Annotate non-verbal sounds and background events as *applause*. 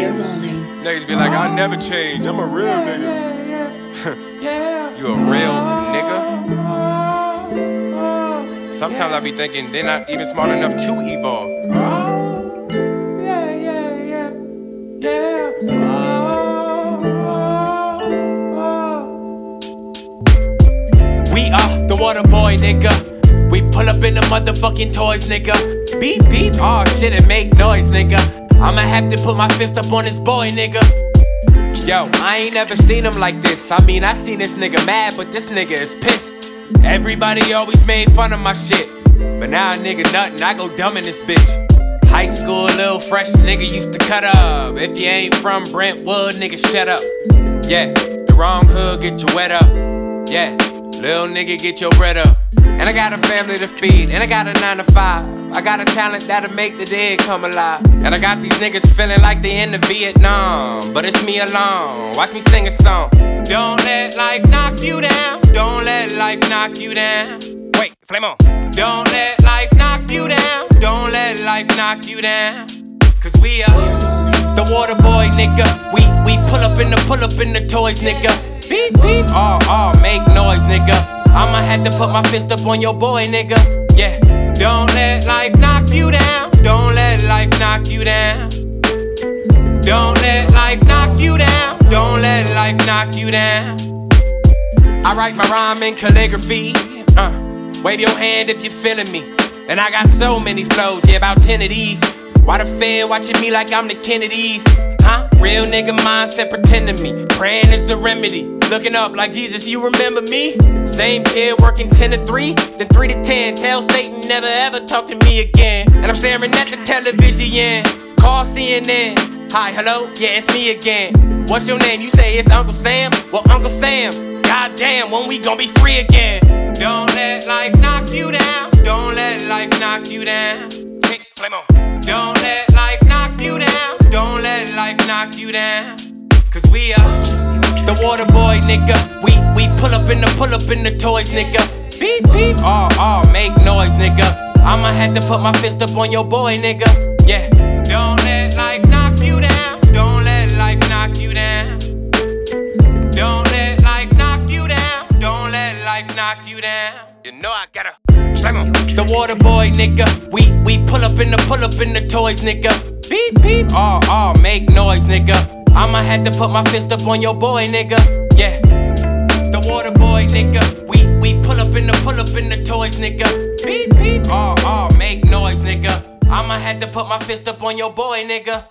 Giovanni. Niggas be like, I never change. I'm a real nigga. *laughs* you a real nigga? Oh, oh, oh. Sometimes I be thinking they're not even smart enough to evolve. We are the water boy, nigga. We pull up in the motherfucking toys, nigga. Beep beep, oh shit, and make noise, nigga. I'ma have to put my fist up on this boy, nigga. Yo, I ain't never seen him like this. I mean, I seen this nigga mad, but this nigga is pissed. Everybody always made fun of my shit. But now a nigga nothing, I go dumb in this bitch. High school, little fresh nigga used to cut up. If you ain't from Brentwood, nigga, shut up. Yeah, the wrong hood get you wet up. Yeah, little nigga, get your bread up. And I got a family to feed, and I got a nine to five. I got a talent that'll make the dead come alive. And I got these niggas feeling like they in the Vietnam. But it's me alone. Watch me sing a song. Don't let life knock you down. Don't let life knock you down. Wait, flame on. Don't let life knock you down. Don't let life knock you down. Cause we are the water boy, nigga. We we pull up in the pull up in the toys, nigga. Beep beep. Oh oh, make noise, nigga. I'ma have to put my fist up on your boy, nigga. Yeah. Knock you down. Don't let life knock you down. Don't let life knock you down. I write my rhyme in calligraphy. Uh, wave your hand if you're feeling me. And I got so many flows, yeah, about 10 of these. Why the Fed watching me like I'm the Kennedys? Huh? Real nigga mindset pretending me. Praying is the remedy. Looking up like Jesus, you remember me? Same kid working 10 to 3, then 3 to 10. Tell Satan never ever talk to me again. And I'm staring at the television. Call CNN. Hi, hello? Yeah, it's me again. What's your name? You say it's Uncle Sam? Well, Uncle Sam. Goddamn, when we gonna be free again? Don't let life knock you down. Don't let life knock you down. Kick, flame on. Don't let life knock you down. Don't let life knock you down. Cause we are the water boy, nigga. We we pull up in the pull up in the toys, nigga. Beep beep. Oh oh, make noise, nigga. I'ma have to put my fist up on your boy, nigga. Yeah. Don't let life knock you down. Don't let life knock you down. Don't let life knock you down. Don't let life knock you down. You know I gotta. The water boy, nigga. We we pull up in the pull up in the toys, nigga. Beep beep. Oh oh, make noise, nigga. I'ma have to put my fist up on your boy, nigga. Yeah. The water boy, nigga. We we pull up in the pull up in the toys, nigga. Beep beep. Oh oh, make noise, nigga. I'ma have to put my fist up on your boy, nigga.